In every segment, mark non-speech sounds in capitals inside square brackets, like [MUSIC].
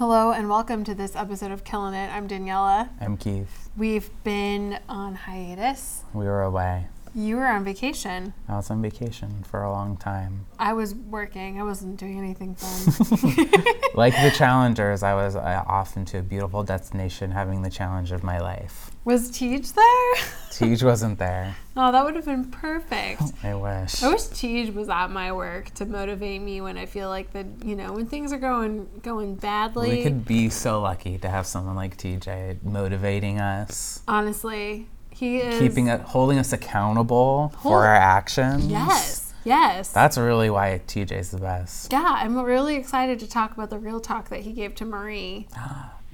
Hello and welcome to this episode of Killing It. I'm Daniela. I'm Keith. We've been on hiatus. We were away. You were on vacation. I was on vacation for a long time. I was working. I wasn't doing anything fun. [LAUGHS] Like the [LAUGHS] challengers, I was uh, off into a beautiful destination having the challenge of my life. was TJ there? TJ [LAUGHS] wasn't there. Oh, that would have been perfect. I wish. I wish TJ was at my work to motivate me when I feel like that, you know, when things are going going badly. We could be so lucky to have someone like TJ motivating us, Honestly, he is keeping it, holding us accountable Hold- for our actions. Yes, yes. That's really why TJ's the best. yeah, I'm really excited to talk about the real talk that he gave to Marie. [GASPS]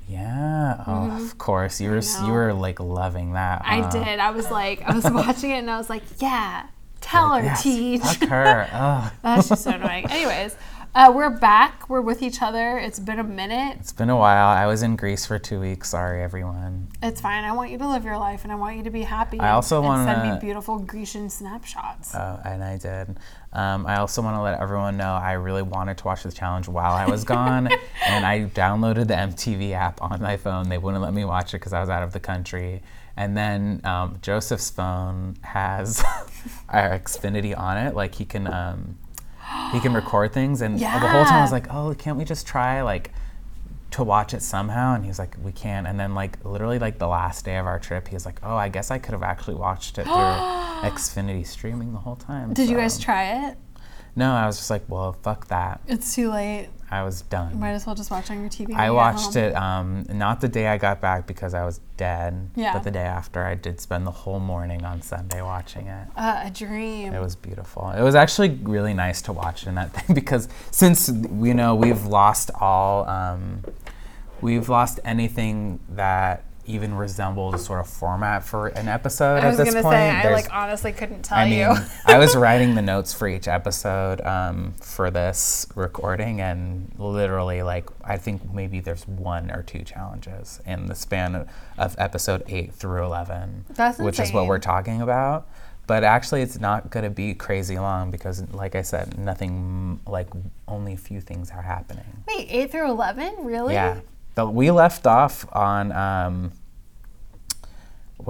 Yeah. Oh, mm-hmm. of course. You were you were like loving that. I did. I was like, I was [LAUGHS] watching it and I was like, yeah, tell her, Yes, TJ. Fuck her. [LAUGHS] That's just so annoying. Anyways, uh, we're back. We're with each other. It's been a minute. It's been a while. I was in Greece for two weeks. Sorry, everyone. It's fine. I want you to live your life and I want you to be happy. I also want to send me beautiful Grecian snapshots. Oh, and I did. Um, I also want to let everyone know I really wanted to watch the challenge while I was gone, [LAUGHS] and I downloaded the MTV app on my phone. They wouldn't let me watch it because I was out of the country. And then um, Joseph's phone has [LAUGHS] our Xfinity on it, like he can um, he can record things. And the whole time I was like, oh, can't we just try like to watch it somehow? And he was like, we can't. And then like literally like the last day of our trip, he was like, oh, I guess I could have actually watched it through [GASPS] Xfinity streaming the whole time. Did you guys try it? No, I was just like, well, fuck that. It's too late. I was done. You Might as well just watch on your TV. I watched it um, not the day I got back because I was dead, Yeah. but the day after. I did spend the whole morning on Sunday watching it. Uh, a dream. It was beautiful. It was actually really nice to watch in that [LAUGHS] thing because since you know we've lost all, um, we've lost anything that even resembles a sort of format for an episode I at was this gonna point. say, I like honestly couldn't tell I mean, you. I was [LAUGHS] writing the notes for each episode um, for this recording, and literally, like, I think maybe there's one or two challenges in the span of, of episode eight through eleven, That's which is what we're talking about. But actually, it's not going to be crazy long because, like I said, nothing like only a few things are happening. Wait, eight through eleven? Really? Yeah, but we left off on. Um,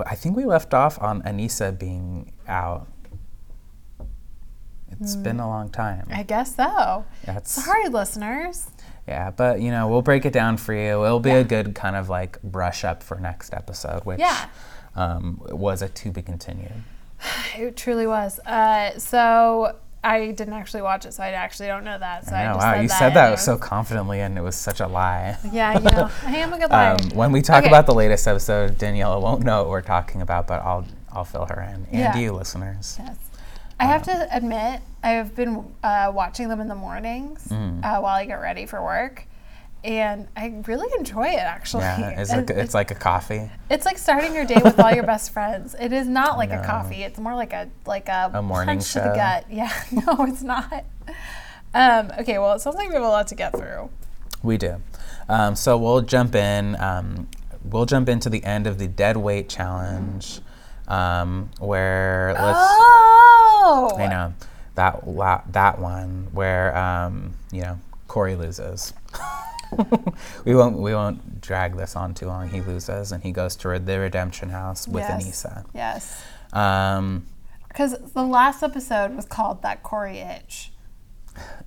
I think we left off on Anissa being out. It's been a long time. I guess so. That's Sorry, listeners. yeah, but you know we'll break it down for you. It'll be a good kind of like brush up for next episode, which Yeah. um, was a to be continued. [SIGHS] It truly was. Uh, so I didn't actually watch it, so I actually don't know that. So I, I just wow, said you that said that so confidently, and it was such a lie. Yeah, you know, [LAUGHS] I am a good liar. Um, when we talk Okay. about the latest episode, Daniela won't know what we're talking about, but I'll I'll fill her in, and Yeah. you listeners. yes. I have to admit, I have been uh, watching them in the mornings Mm. uh, while I get ready for work, and I really enjoy it. Actually, Yeah, [LAUGHS] it's like it's like a coffee. It's like starting your day with all your best friends. It is not like a coffee. It's more like a like a, A morning punch to the show. gut. Yeah, [LAUGHS] no, it's not. Um, okay, well, it sounds like we have a lot to get through. We do. Um, so we'll jump in. Um, we'll jump into the end of the dead weight challenge, um, where let's. Oh, I know that that one where um, you know Cory loses. [LAUGHS] [LAUGHS] we won't we won't drag this on too long. He loses and he goes to the redemption house with Yes. Anissa. Yes, Um, because the last episode was called that Cory itch.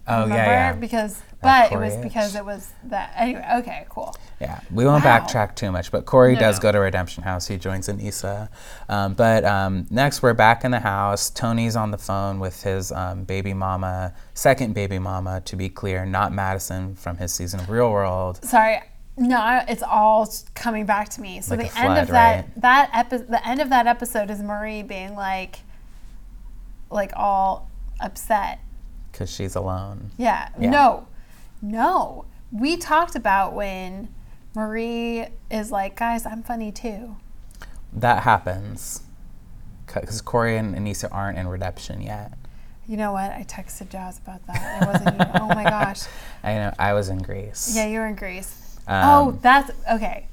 oh Remember? yeah, yeah, Because, but it was because it was that. Anyway, okay, cool. yeah. We won't Wow. backtrack too much, but Cory No, does no. go to redemption house. He joins Anissa. Um, but um, next, we're back in the house. Tony's on the phone with his um, baby mama, second baby mama, to be clear, not Madison from his season of Real World. Sorry. No, it's all coming back to me. So Like the a end of that right? that epi- the end of that episode is Marie being like, like all upset. because she's alone. Yeah. Yeah. No, no. We talked about when Marie is like, guys, I'm funny too. That happens because Cory and Anissa aren't in redemption yet. You know what? I texted Jazz about that. It wasn't you. Oh my gosh. [LAUGHS] I know I was in Greece. Yeah, you were in Greece. Um, oh, that's okay.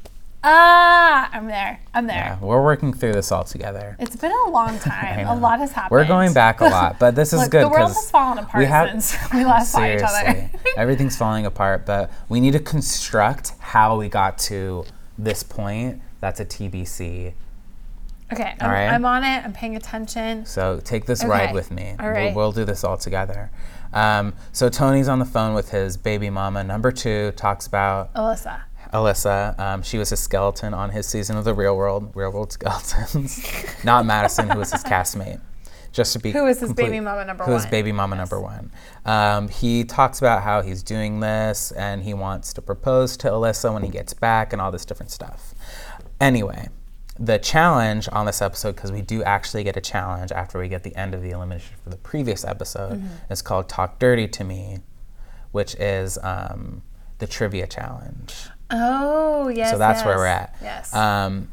Ah, I'm there. I'm there. Yeah, we're working through this all together. It's been a long [LAUGHS] time. a lot has happened. We're going back a [LAUGHS] lot, but this is Look, good the world has fallen apart we have- since we last saw each other. seriously, [LAUGHS] everything's falling apart. But we need to construct how we got to this point. That's a TBC. okay, I'm, right. I'm on it. I'm paying attention. So take this Okay. ride with me. All We'll- We'll, do this all together. Um, so Tony's on the phone with his baby mama. Number two talks about Alyssa. Alyssa. Um, she was a skeleton on his season of The Real World, Real World Skeletons. [LAUGHS] Not Madison, who was his castmate. Just to be Who was his complete- baby mama number one? who was one. baby mama number one. Um, he talks about how he's doing this and he wants to propose to Alyssa when he gets back and all this different stuff. Anyway, the challenge on this episode, because we do actually get a challenge after we get the end of the elimination for the previous episode, Mm-hmm. is called Talk Dirty to Me, which is um, the trivia challenge. Oh yes. So that's yes. where we're at. Yes. Um,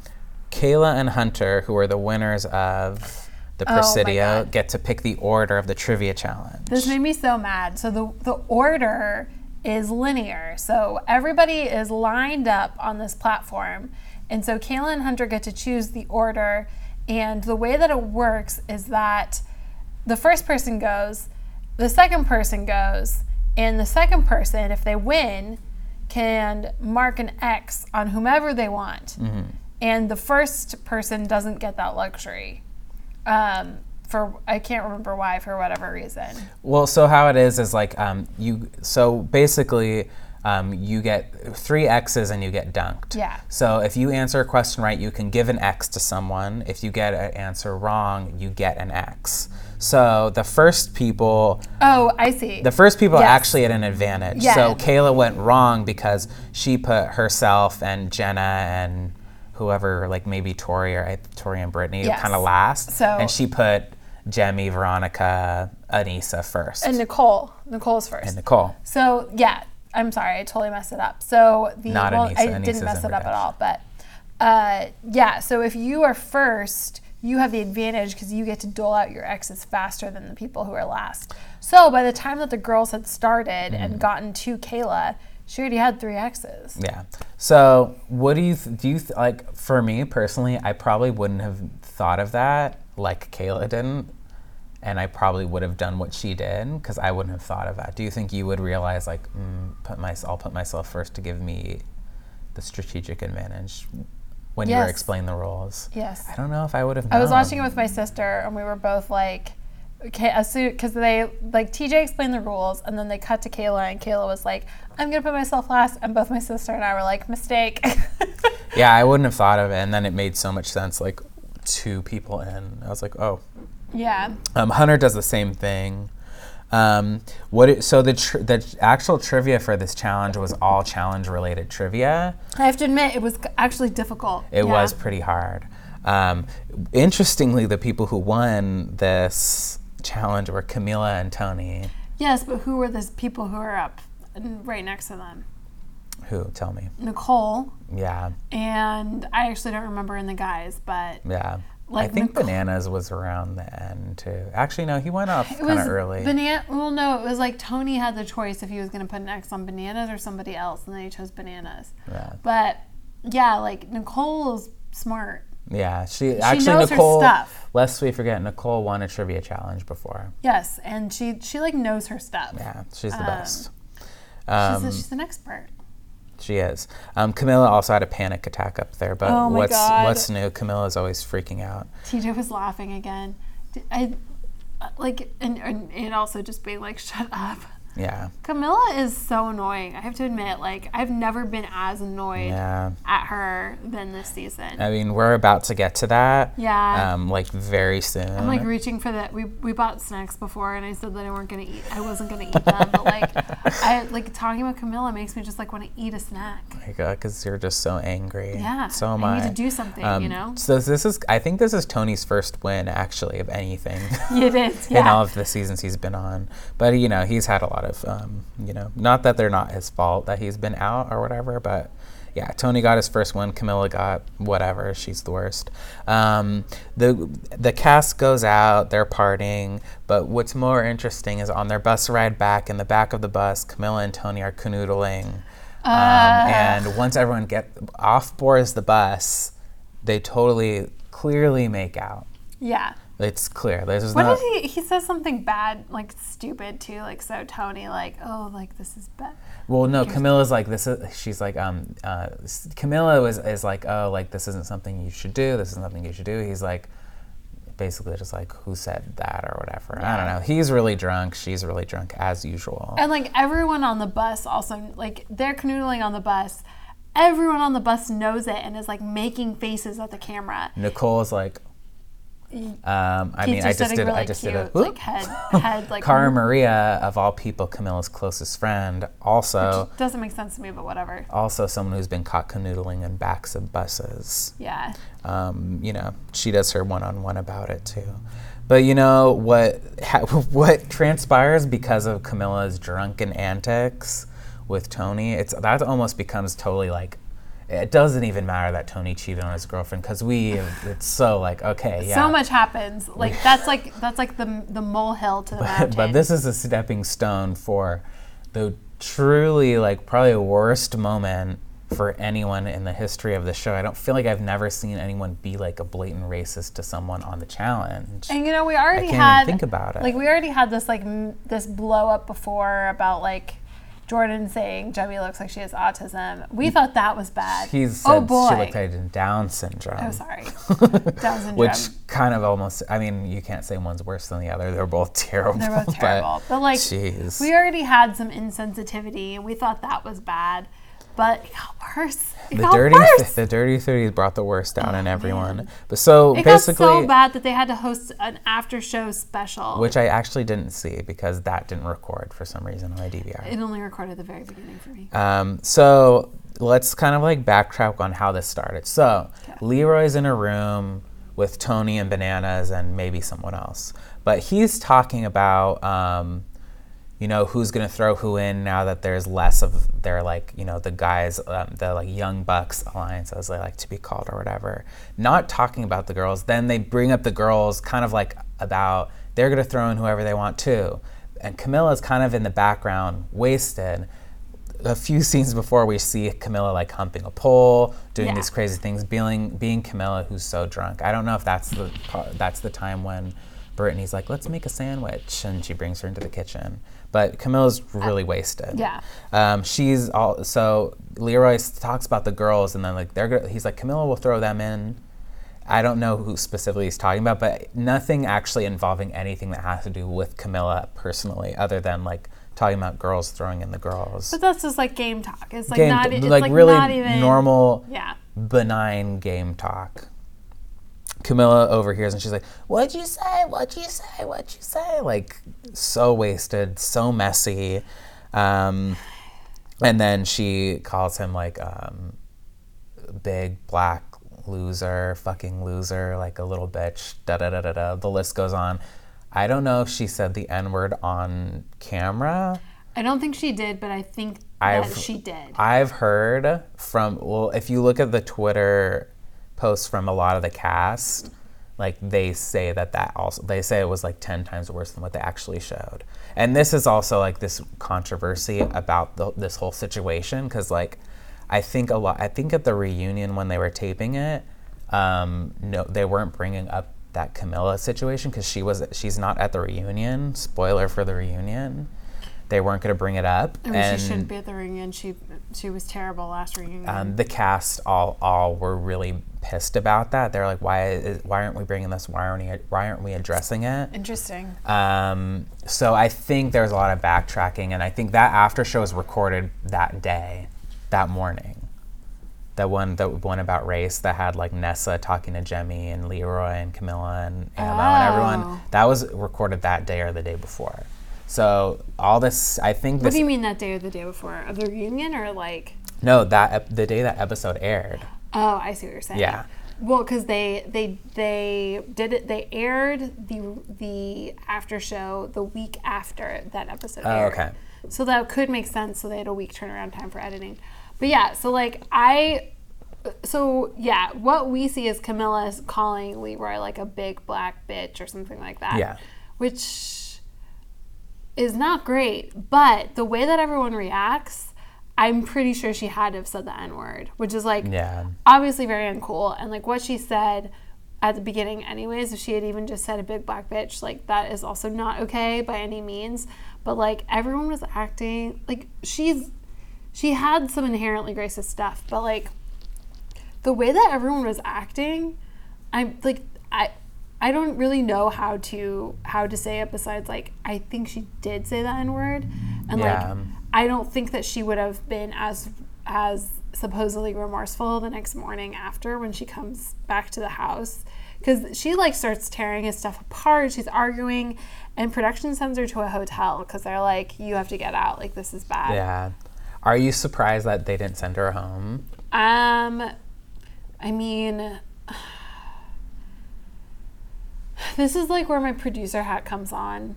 Kayla and Hunter, who are the winners of the Oh Presidio, God. get to pick the order of the trivia challenge. This made me so mad. So the the order is linear. So everybody is lined up on this platform. And so Kayla and Hunter get to choose the order. And the way that it works is that the first person goes, the second person goes, and the second person, if they win, can mark an X on whomever they want. And the first person doesn't get that luxury. Um, for I can't remember why, for whatever reason. Well, so how it is is like um, you. So basically, um, you get three X's and you get dunked. Yeah. So if you answer a question right, you can give an X to someone. If you get an answer wrong, you get an X. So the first people, Oh, I see. the first people Yes. actually had an advantage. Yeah. So Kayla went wrong because she put herself and Jenna and whoever, like maybe Tori or Tori and Britni, Yes. kind of last. So- and she put Jemmy, Veronica, Anissa first, and Nicole. Nicole's first. and Nicole. So yeah, I'm sorry, I totally messed it up. So the Not well, Anissa, I Anissa's didn't mess it up at all, but uh, yeah. So if you are first, you have the advantage because you get to dole out your X's faster than the people who are last. So by the time that the girls had started Mm-hmm. and gotten to Kayla, she already had three X's. Yeah. So, what do you th- do? You th- like for me personally, I probably wouldn't have thought of that like Kayla didn't, and I probably would have done what she did because I wouldn't have thought of that. Do you think you would realize like, mm, put my, I'll put myself first to give me the strategic advantage when you were explaining the rules? Yes. I don't know if I would have. I was watching it with my sister, and we were both like, okay, because they like TJ explained the rules, and then they cut to Kayla, and Kayla was like, "I'm gonna put myself last," and both my sister and I were like, "Mistake." [LAUGHS] Yeah, I wouldn't have thought of it, and then it made so much sense. Like two people in, I was like, oh. Yeah. Um, Hunter does the same thing. Um, what it, so the tr- the actual trivia for this challenge was all challenge related trivia. I have to admit, it was actually difficult. It Yeah. was pretty hard. Um, interestingly, the people who won this challenge were Camila and Tony. Yes, but who were the people who are up right next to them? Who tell me? Nicole Yeah, and I actually don't remember in the guys, but yeah. Like I think Nicole- Bananas was around the end too. Actually, no, he went off kind of early. Banana. Well, no, it was like Tony had the choice if he was going to put an X on bananas or somebody else, and then he chose bananas. yeah. But yeah, like Nicole is smart. Yeah, she, actually knows her Nicole. stuff. Lest we forget, Nicole won a trivia challenge before. Yes, and she she like knows her stuff. Yeah, she's the Um, best. She's, Um, a, she's an expert. She is. Um, Camila also had a panic attack up there, but Oh what's God. what's new? Camila's always freaking out. TJ was laughing again. I like, and, and and also just being like, "Shut up." Yeah, Camila is so annoying. I have to admit, like, I've never been as annoyed yeah. at her than this season. I mean, we're about to get to that. Yeah. Um, like very soon. I'm like reaching for that. We, we bought snacks before, and I said that I weren't gonna eat. I wasn't gonna eat them, but like, [LAUGHS] I like talking about Camila makes me just like want to eat a snack. My God, because you're just so angry. Yeah, So am I. I need to do something, you Um, know. So this is. I think this is Tony's first win actually of anything. [LAUGHS] It is, [LAUGHS] in all of the seasons he's been on. But you know, he's had a lot of um, you know, not that they're not his fault that he's been out or whatever, but yeah, Tony got his first one. Camila got whatever. She's the worst. Um, the the cast goes out. They're partying. But what's more interesting is on their bus ride back, in the back of the bus, Camila and Tony are canoodling. Um, and once everyone get off boards the bus, they totally clearly make out. Yeah. It's clear. There's What no. did he? He says something bad, like stupid too, like so Tony, like oh, like this is bad. Well, no, Camila's like this is. She's like, um, uh, Camila was is like, oh, like this isn't something you should do. This is something you should do. He's like, basically just like, who said that or whatever. I don't know. He's really drunk. She's really drunk as usual. And like everyone on the bus also like they're canoodling on the bus. Everyone on the bus knows it and is like making faces at the camera. Nicole's like, um, I mean, I just did. really I just cute, did a like head, head, like [LAUGHS] Cara Maria, of all people, Camila's closest friend, also doesn't make sense to me, but whatever. also someone who's been caught canoodling in backs of buses. Yeah. um, you know, she does her one-on-one about it too. But you know what? [LAUGHS] Ha- what transpires because of Camila's drunken antics with Tony? It's that almost becomes totally like. It doesn't even matter that Tony cheated on his girlfriend because we. It's so like okay, yeah. So much happens. Like that's like that's like the the molehill to the mountain. but this is a stepping stone for the truly like probably worst moment for anyone in the history of the show. I don't feel like I've never seen anyone be like a blatant racist to someone on the challenge. And you know, we already can't even had think about it. Like we already had this like m- this blow up before about like Jordan saying Joey looks like she has autism. We thought that was bad. He oh, said oh boy. she looked like Down syndrome. oh sorry. [LAUGHS] Down syndrome. Which kind of almost, I mean, you can't say one's worse than the other. They're both terrible. They're both [LAUGHS] terrible. But, like jeez. we already had some insensitivity and we thought that was bad. But it got worse. It the got dirty, worse. the dirty thirties brought the worst out in everyone. But so It got basically, so bad that they had to host an after show special. which I actually didn't see because that didn't record for some reason on my DVR. it only recorded the very beginning for me. Um, so let's kind of like backtrack on how this started. So Leroy's in a room with Tony and Bananas and maybe someone else, but he's talking about, um, you know, who's gonna throw who in now that there's less of their like, you know, the guys, um, the like Young Bucks alliance, as they like to be called or whatever. Not talking about the girls. Then they bring up the girls, kind of like about they're gonna throw in whoever they want too. And Camila's kind of in the background, wasted a few scenes before we see Camila like humping a pole, doing Yeah. these crazy things, being being Camila who's so drunk. I don't know if that's the that's the time when Britni's like, "Let's make a sandwich," and she brings her into the kitchen. But Camila's really wasted. yeah. Um, she's all so Leroy talks about the girls, and then like they're he's like Camila will throw them in. I don't know who specifically he's talking about, but nothing actually involving anything that has to do with Camila personally, other than like talking about girls throwing in the girls. But that's just like game talk. It's like Game- not. It's like, like, really not even normal, Yeah. benign game talk. Camila overhears and she's like, "What'd you say? What'd you say? What'd you say?" Like so wasted, so messy. Um, and then she calls him like um, big black loser, fucking loser, like a little bitch. Da da da da da. The list goes on. I don't know if she said the N word on camera. I don't think she did, but I think that I've- she did. I've heard from well, if you look at the Twitter posts from a lot of the cast, like they say that that also they say it was like ten times worse than what they actually showed. And this is also like this controversy about the, this whole situation because like I think a lot. I think at the reunion when they were taping it, um, no, they weren't bringing up that Camila situation because she was she's not at the reunion. Spoiler for the reunion. They weren't going to bring it up. I mean, and she shouldn't be at the reunion. She she was terrible last reunion. um, the cast all all were really pissed about that. They're like, why is, why aren't we bringing this? Why aren't we why aren't we addressing it? Interesting. Um, so I think there's a lot of backtracking, and I think that after show was recorded that day, that morning. The one the one about race that had like Nessa talking to Jemmy and Leroy and Camila and Ammo and everyone. Oh. That was recorded that day or the day before. So all this, I think What do you mean that day or the day before of the reunion, or like? no, that ep- the day that episode aired. Oh, I see what you're saying. Yeah. Well, because they they they did it. They aired the the after show the week after that episode. Oh, aired. okay. So that could make sense. So they had a week turnaround time for editing. But yeah, so like I, so yeah, what we see is Camila calling Leroy like a big black bitch or something like that. Yeah. Which is not great, but the way that everyone reacts, I'm pretty sure she had to have said the N word, which is like Yeah. obviously very uncool. And like what she said at the beginning, anyways, if she had even just said a big black bitch, like that is also not okay by any means. But like everyone was acting like she's she had some inherently racist stuff, but like the way that everyone was acting, I'm like I I don't really know how to how to say it besides like I think she did say the N word. And Yeah. like I don't think that she would have been as as supposedly remorseful the next morning after when she comes back to the house because she like starts tearing his stuff apart she's arguing and production sends her to a hotel because they're like you have to get out like this is bad Yeah. Are you surprised that they didn't send her home? um i mean this is like where my producer hat comes on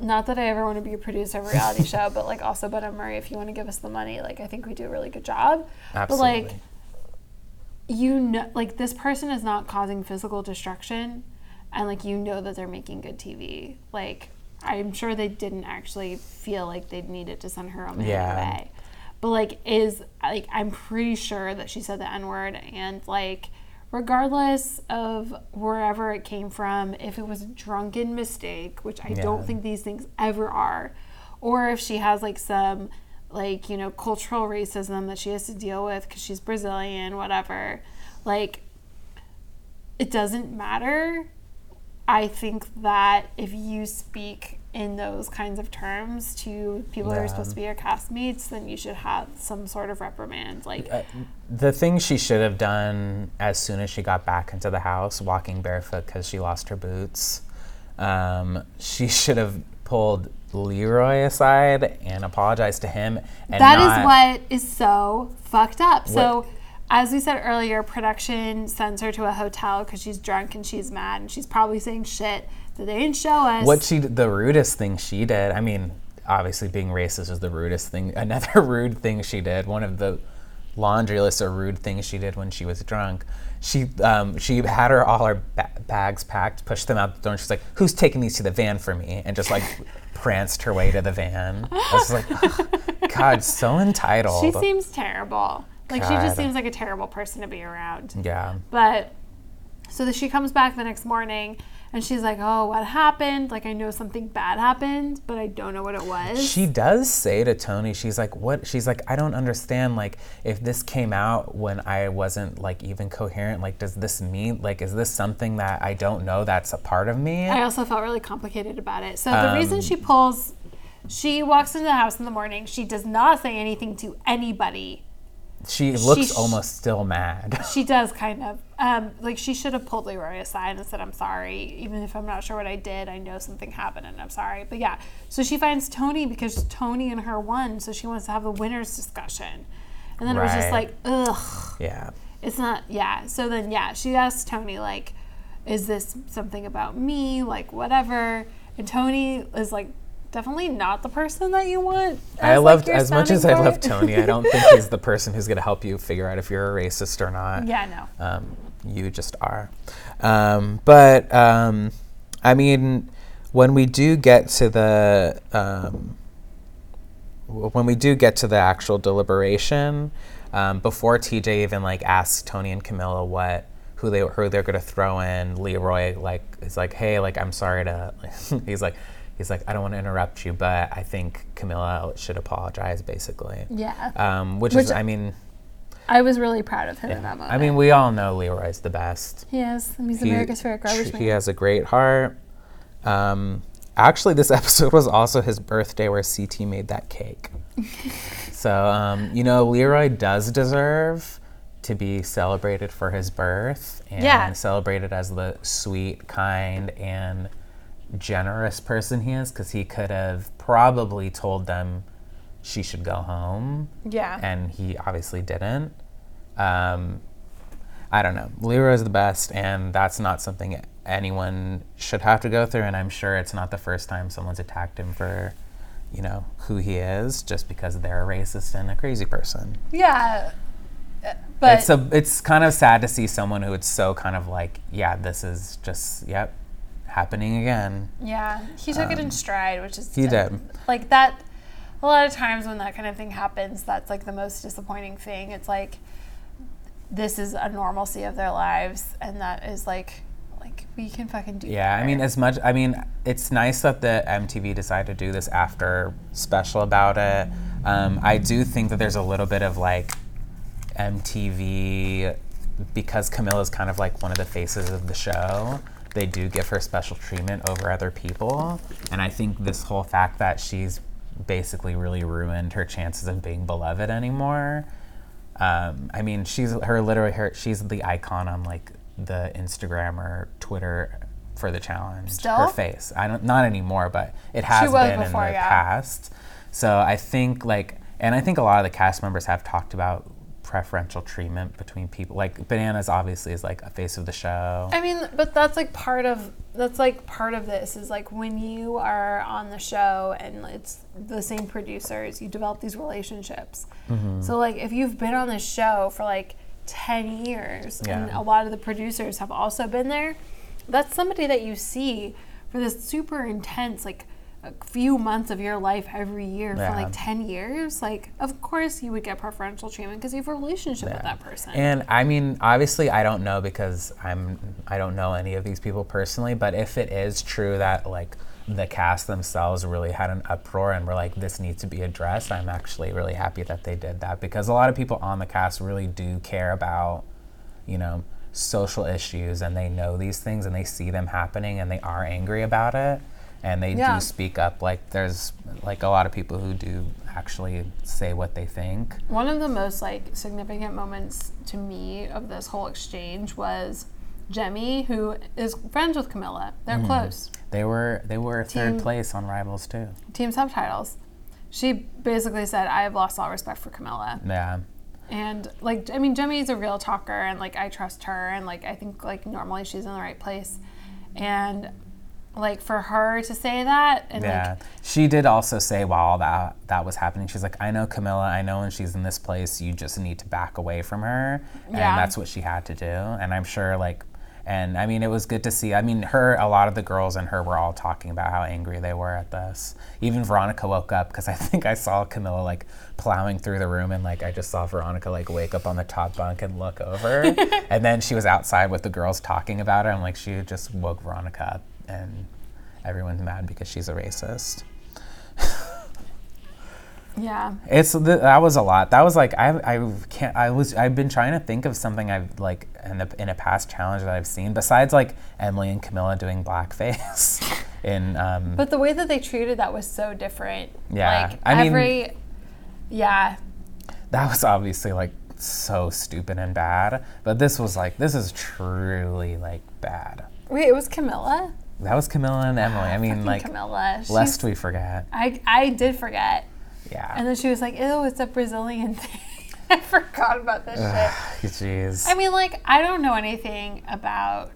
not that I ever want to be a producer of a reality [LAUGHS] show, but like also, but Murray, if you want to give us the money, like I think we do a really good job. Absolutely. But like, you know, like this person is not causing physical destruction, and like you know that they're making good TV. Like I'm sure they didn't actually feel like they needed to send her home Yeah. But like, is like I'm pretty sure that she said the N word, and like regardless of wherever it came from, if it was a drunken mistake, which I Yeah. don't think these things ever are, or if she has like some like you know cultural racism that she has to deal with because she's Brazilian, whatever, like it doesn't matter. I think that if you speak in those kinds of terms to people who Yeah. are supposed to be your castmates, then you should have some sort of reprimand. Like, Uh, the thing she should have done as soon as she got back into the house, walking barefoot because she lost her boots, um, she [LAUGHS] should have pulled Leroy aside and apologized to him. And That is what is so fucked up. So, as we said earlier, production sends her to a hotel because she's drunk and she's mad and she's probably saying shit they didn't show us. What she the rudest thing she did. I mean, obviously being racist is the rudest thing. [LAUGHS] Another rude thing she did. One of the laundry list of rude things she did when she was drunk. She um, she had her all her ba- bags packed, pushed them out the door, and she's like, "Who's taking these to the van for me?" And just like [LAUGHS] pranced her way to the van. I was like, "Ugh, [LAUGHS] God, so entitled. she seems terrible. Like, she just seems like a terrible person to be around. yeah. But so that she comes back the next morning and she's like, "Oh, what happened? Like I know something bad happened, but I don't know what it was." She does say to Tony, she's like, "What?" She's like, "I don't understand. Like, if this came out when I wasn't like even coherent, like, does this mean like, is this something that I don't know that's a part of me?" I also felt really complicated about it. So the reason Um, she pulls she walks into the house in the morning. She does not say anything to anybody. She looks sh- almost still mad. [LAUGHS] She does kind of. Um, like she should have pulled Leroy aside and said, "I'm sorry, even if I'm not sure what I did. I know something happened, and I'm sorry." But yeah, so she finds Tony because Tony and her won, so she wants to have the winners discussion. And then it was just like, ugh, yeah. it's not. Yeah. So then yeah, she asks Tony like, "Is this something about me? Like whatever?" And Tony is like. Definitely not the person that you want. I as, like, as much as I love. Tony. I don't [LAUGHS] think he's the person who's gonna help you figure out if you're a racist or not. yeah, no. um, you just are. Um, but um, I mean, when we do get to the um, w- when we do get to the actual deliberation, um, before TJ even like asks Tony and Camila what who they who they're gonna throw in, Leroy like is like, hey, like I'm sorry to. [LAUGHS] he's like. He's like, I don't want to interrupt you, but I think Camila should apologize, basically. Yeah. Um, which, Which- is, I mean, I was really proud of him in that moment. I mean, we all know Leroy's the best. he is. He's He- America's favorite garbage man. He has a great heart. Um, actually, this [LAUGHS] episode was also his birthday where CT made that cake. [LAUGHS] so, um, you know, Leroy does deserve to be celebrated for his birth and Yeah. celebrated as the sweet, kind, and generous person he is because he could have probably told them she should go home Yeah. and he obviously didn't. Um, I don't know. Leroy's the best, and that's not something anyone should have to go through. And I'm sure it's not the first time someone's attacked him for, you know, who he is, just because they're a racist and a crazy person. yeah. But it's a, it's kind of sad to see someone who it's so kind of like, yeah, this is just, yep, happening again. yeah, he took it in stride, which is Um, he did. Like that. a lot of times when that kind of thing happens, that's like the most disappointing thing. It's like this is a normalcy of their lives, and that is like like we can fucking do. Yeah, I mean, as much, I mean, it's nice that the MTV decided to do this after special about it. Um, I do think that there's a little bit of like MTV, because Camila's kind of like one of the faces of the show, they do give her special treatment over other people. And I think this whole fact that she's basically really ruined her chances of being beloved anymore. Um, I mean, she's her literally her she's the icon on like the Instagram or Twitter for the challenge. Still? Her face. I don't not anymore, but it has been before, in the yeah. past. So I think like and I think a lot of the cast members have talked about preferential treatment between people. Like Bananas obviously is like a face of the show. I mean, but that's like part of that's like part of this is like when you are on the show and it's the same producers, you develop these relationships. Mm-hmm. So like if you've been on this show for like 10 years and a lot of the producers have also been there, that's somebody that you see for this super intense like a few months of your life every year Yeah. for like 10 years like of course you would get preferential treatment because you have a relationship with that person And I mean, obviously, I don't know because I'm I don't know any of these people personally. But if it is true that like the cast themselves really had an uproar and were like, this needs to be addressed, I'm actually really happy that they did that because a lot of people on the cast really do care about, you know, social issues and they know these things and they see them happening and they are angry about it and they Yeah. do speak up. Like there's like a lot of people who do actually say what they think. One of the most like significant moments to me of this whole exchange was Jemmy, who is friends with Camila. They're Mm-hmm. close. They were they were third place on Rivals too. Team subtitles. She basically said, "I have lost all respect for Camila," Yeah. and like, I mean, Jemmy's a real talker, and like, I trust her, and like, I think like normally she's in the right place, and like for her to say that, and Yeah. like, she did also say while all that that was happening, she's like, I know Camila, I know when she's in this place, you just need to back away from her. And Yeah. that's what she had to do. And I'm sure like and I mean it was good to see. I mean her a lot of the girls and her were all talking about how angry they were at this. Even Veronica woke up because I [LAUGHS] think I saw Camila like plowing through the room and like I just saw Veronica like wake up on the top bunk and look over. [LAUGHS] and then she was outside with the girls talking about her and like she just woke Veronica up and everyone's mad because she's a racist. yeah, It's th- that was a lot. That was like I I can't I was I've been trying to think of something I've like in a, in a past challenge that I've seen besides like Emily and Camila doing blackface [LAUGHS] in um but the way that they treated that was so different. Yeah, like I mean- every, yeah, that was obviously like so stupid and bad. But this was like this is truly like bad. Wait, it was Camila. That was Camila and Emily. I mean Fucking like Camila. She's- lest we forget. I I did forget, Yeah. and then she was like, "Ew, it's a Brazilian [LAUGHS] thing." I forgot about this shit. Jeez. I mean, like, I don't know anything about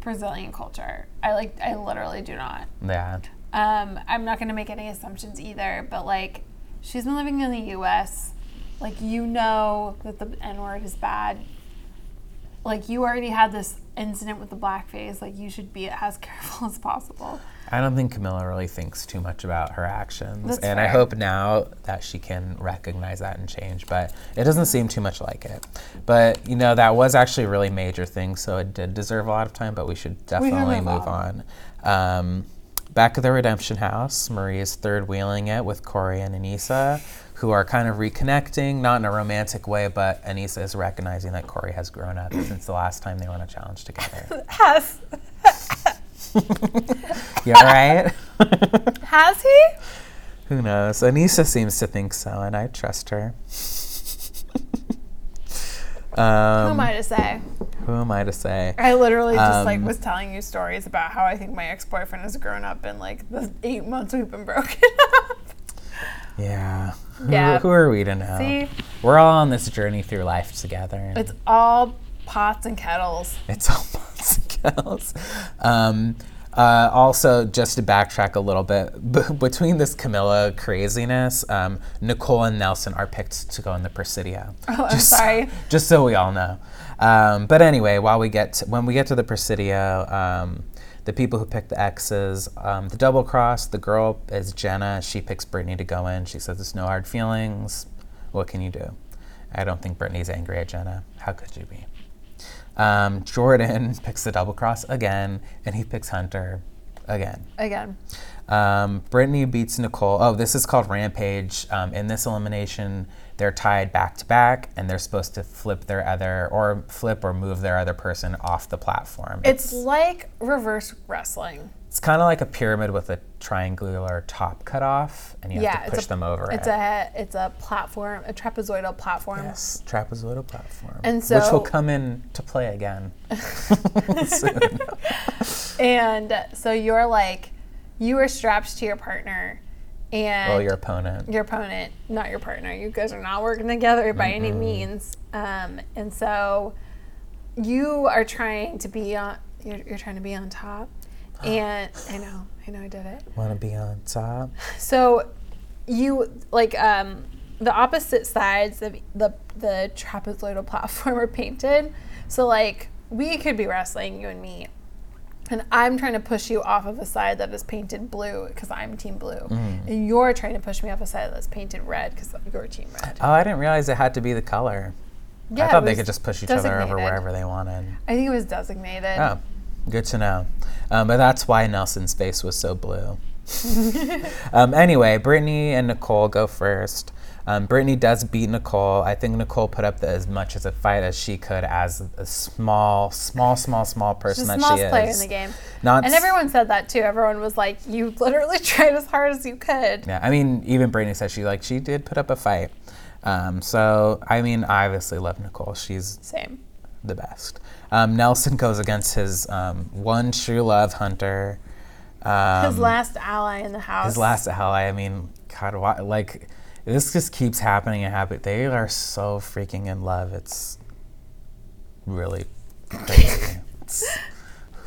Brazilian culture. I like, I literally do not. yeah. Um, I'm not going to make any assumptions either, but like, she's been living in the U.S. Like, you know that the N word is bad. Like, you already had this incident with the blackface. Like, you should be as [LAUGHS] careful as possible. I don't think Camila really thinks too much about her actions. That's and I hope now that she can recognize that and change. But it doesn't seem too much like it. But, you know, that was actually a really major thing. So it did deserve a lot of time, but we should definitely move move on. Um, back at the Redemption House, Marie is third wheeling it with Cory and Anissa, who are kind of reconnecting, not in a romantic way, but Anissa is recognizing that Cory has grown up [COUGHS] since the last time they were on a challenge together. [LAUGHS] Has [LAUGHS] you all right? [LAUGHS] has he? Who knows? Anissa seems to think so, and I trust her. Who um, am I to say? who am I to say? I literally just like Um, was telling you stories about how I think my ex boyfriend has grown up in like the eight months we've been broken up. Yeah. Who, Yeah. who are we to know? See? We're all on this journey through life together. It's all pots and kettles. It's all [LAUGHS] pots and kettles. Um, Uh, also, just to backtrack a little bit, [LAUGHS] b- between this Camila craziness, um, Nicole and Nelson are picked to go in the Presidio. [LAUGHS] Oh, I'm sorry. Just so we all know. Um, but anyway, while we get to, when we get to the Presidio, um, the people who pick the X's, um, the double cross, the girl is Jenna. She picks Britni to go in. She says, "There's no hard feelings. What can you do?" I don't think Britni's angry at Jenna. How could you be? Um, Jordan [LAUGHS] picks the double cross again, and he picks Hunter again. Again. Um, Britni beats Nicole. Oh, this is called Rampage. Um, in this elimination, they're tied back to back, and they're supposed to flip their other, or flip or move their other person off the platform. It's like reverse wrestling. It's kind of like a pyramid with a triangular top cut off, and you yeah, have to push a, them over It's it. a it's a platform, a trapezoidal platform. yes, trapezoidal platform, And so which will come in to play again. [LAUGHS] [LAUGHS] And so you're like, you are strapped to your partner, and well, your opponent. your opponent, not your partner. You guys are not working together by any means. Um, and so you are trying to be on. You're, you're trying to be on top, [SIGHS] and I know, I know, I did it. Want to be on top? [SIGHS] So you like um, the opposite sides of the the trapezoidal platform [LAUGHS] are painted. So like we could be wrestling, you and me, and I'm trying to push you off of a side that is painted blue because I'm team blue, and you're trying to push me off a side that's painted red because you're team red. Oh, I didn't realize it had to be the color. Yeah, I thought they could just push each other over wherever they wanted. I think it was designated. Oh, good to know. Um, but that's why Nelson's face was so blue. [LAUGHS] um, anyway, Britni and Nicole go first. Um, Britni does beat Nicole. I think Nicole put up the, as much as a fight as she could as a small, small, small, small person She's that she is. player in the game. Not And everyone said that too. Everyone was like, "You literally [LAUGHS] tried as hard as you could." Yeah, I mean, even Britni said she like she did put up a fight. Um, so I mean, I obviously love Nicole. She's Same. the best. Um, Nelson goes against his um, one true love, Hunter. Um, His last ally in the house. his last ally. I mean, God, why, like this just keeps happening and happening. They are so freaking in love. It's really crazy. it's, [LAUGHS]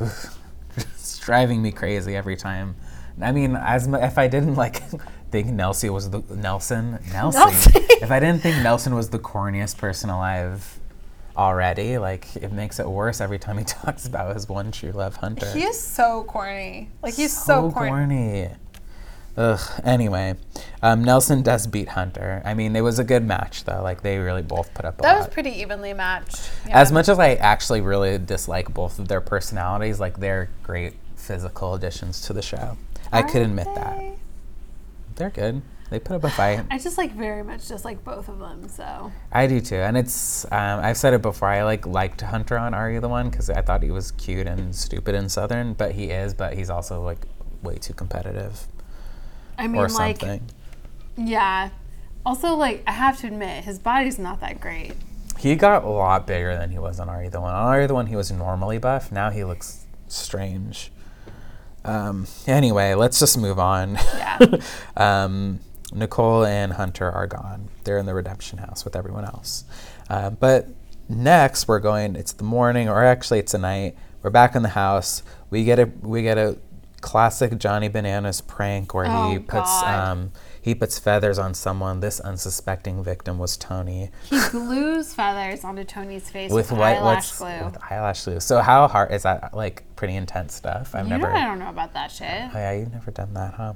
it's driving me crazy every time. I mean, as mu- if I didn't like [LAUGHS] think Nelsie was the Nelson Nelson. Nelsie. if I didn't think Nelson was the corniest person alive already, like it makes it worse every time he [LAUGHS] talks about his one true love, Hunter. He is so corny. Like he's so, corny. corny. Ugh. Anyway, um, Nelson does beat Hunter. I mean, it was a good match though. Like they really both put up a That lot. was pretty evenly matched. Yeah. As much as I actually really dislike both of their personalities, like they're great physical additions to the show. I could admit that they're good. They put up a fight. I just like very much just like both of them. So I do too, and it's um, I've said it before. I like liked Hunter on Are You the One because I thought he was cute and stupid and southern, but he is, but he's also like way too competitive I mean, or like, something. yeah. Also, like I have to admit, his body's not that great. He got a lot bigger than he was on Are You the One. On Are You the One, he was normally buff. Now he looks strange. Um, anyway, let's just move on. Yeah. [LAUGHS] um, Nicole and Hunter are gone. They're in the redemption house with everyone else. Uh, but next, we're going. It's the morning, or actually, it's the night. We're back in the house. We get a we get a classic Johnny Bananas prank where he Oh, puts um, he puts feathers on someone. This unsuspecting victim was Tony He glues feathers onto Tony's face with with, white eyelash glue. with eyelash glue. So how hard is that? Like pretty intense stuff. I've you never. know, I don't know about that shit. Oh yeah, you've never done that, huh?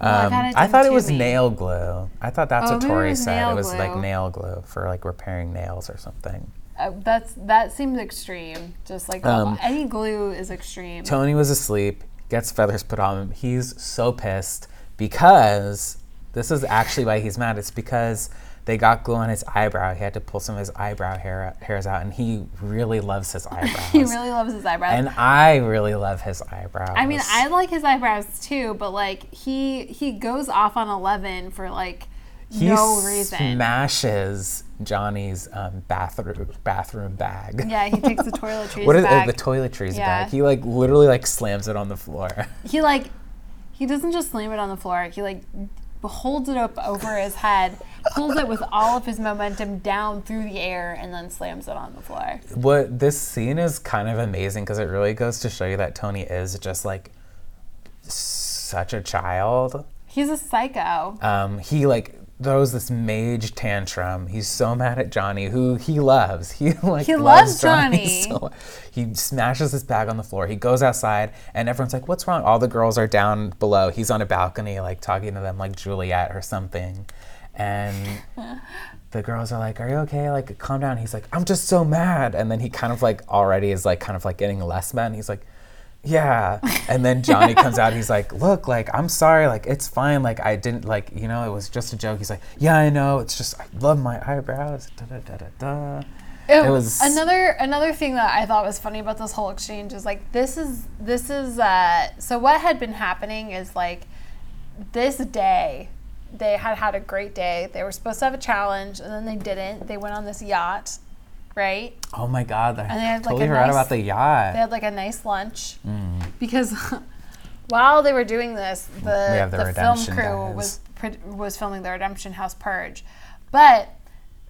Well, I've Um, I thought it was me. nail glue. I thought that's Oh, what Tori said. It was like nail glue for like repairing nails or something. Uh, that's that seems extreme. Just like Um, any glue is extreme. Tony was asleep, gets feathers put on him. He's so pissed because this is actually why he's mad. It's because they got glue on his eyebrow. He had to pull some of his eyebrow hair hairs out, and he really loves his [LAUGHS] eyebrows. he really loves his eyebrows. and I really love his eyebrows. I mean, I like his eyebrows too, but like he he goes off on eleven for like he no reason. He smashes Johnny's um, bathroom bathroom bag. yeah, he takes the [LAUGHS] toiletries What is back. the toiletries Yeah. bag? He like literally like slams it on the floor. he like he doesn't just slam it on the floor. He like holds it up over his head, pulls it with all of his momentum down through the air, and then slams it on the floor. What this scene is kind of amazing because it really goes to show you that Tony is just like such a child. He's a psycho. Um, he like throws this mage tantrum. He's so mad at Johnny, who he loves. [LAUGHS] He like He loves Johnny. [LAUGHS] so- he smashes his bag on the floor. He goes outside, and everyone's like, "What's wrong?" All the girls are down below. He's on a balcony, like talking to them, like Juliet or something, and. [LAUGHS] The girls are like, "Are you okay? Like, calm down." He's like, "I'm just so mad," and then he kind of like already is like kind of like getting less mad. And he's like, yeah. And then johnny comes out he's like look like i'm sorry like it's fine like i didn't like you know it was just a joke. He's like yeah i know it's just i love my eyebrows. Da, da, da, da, da. It It was- another another thing that I thought was funny about this whole exchange is like this is this is uh, so what had been happening is like this day they had had a great day. They were supposed to have a challenge and then they didn't. They went on this yacht right oh my god i they had, like, totally a forgot nice- about the yacht they had like a nice lunch Mm. because [LAUGHS] while they were doing this the, have the the, film crew guys. was was filming the redemption house purge but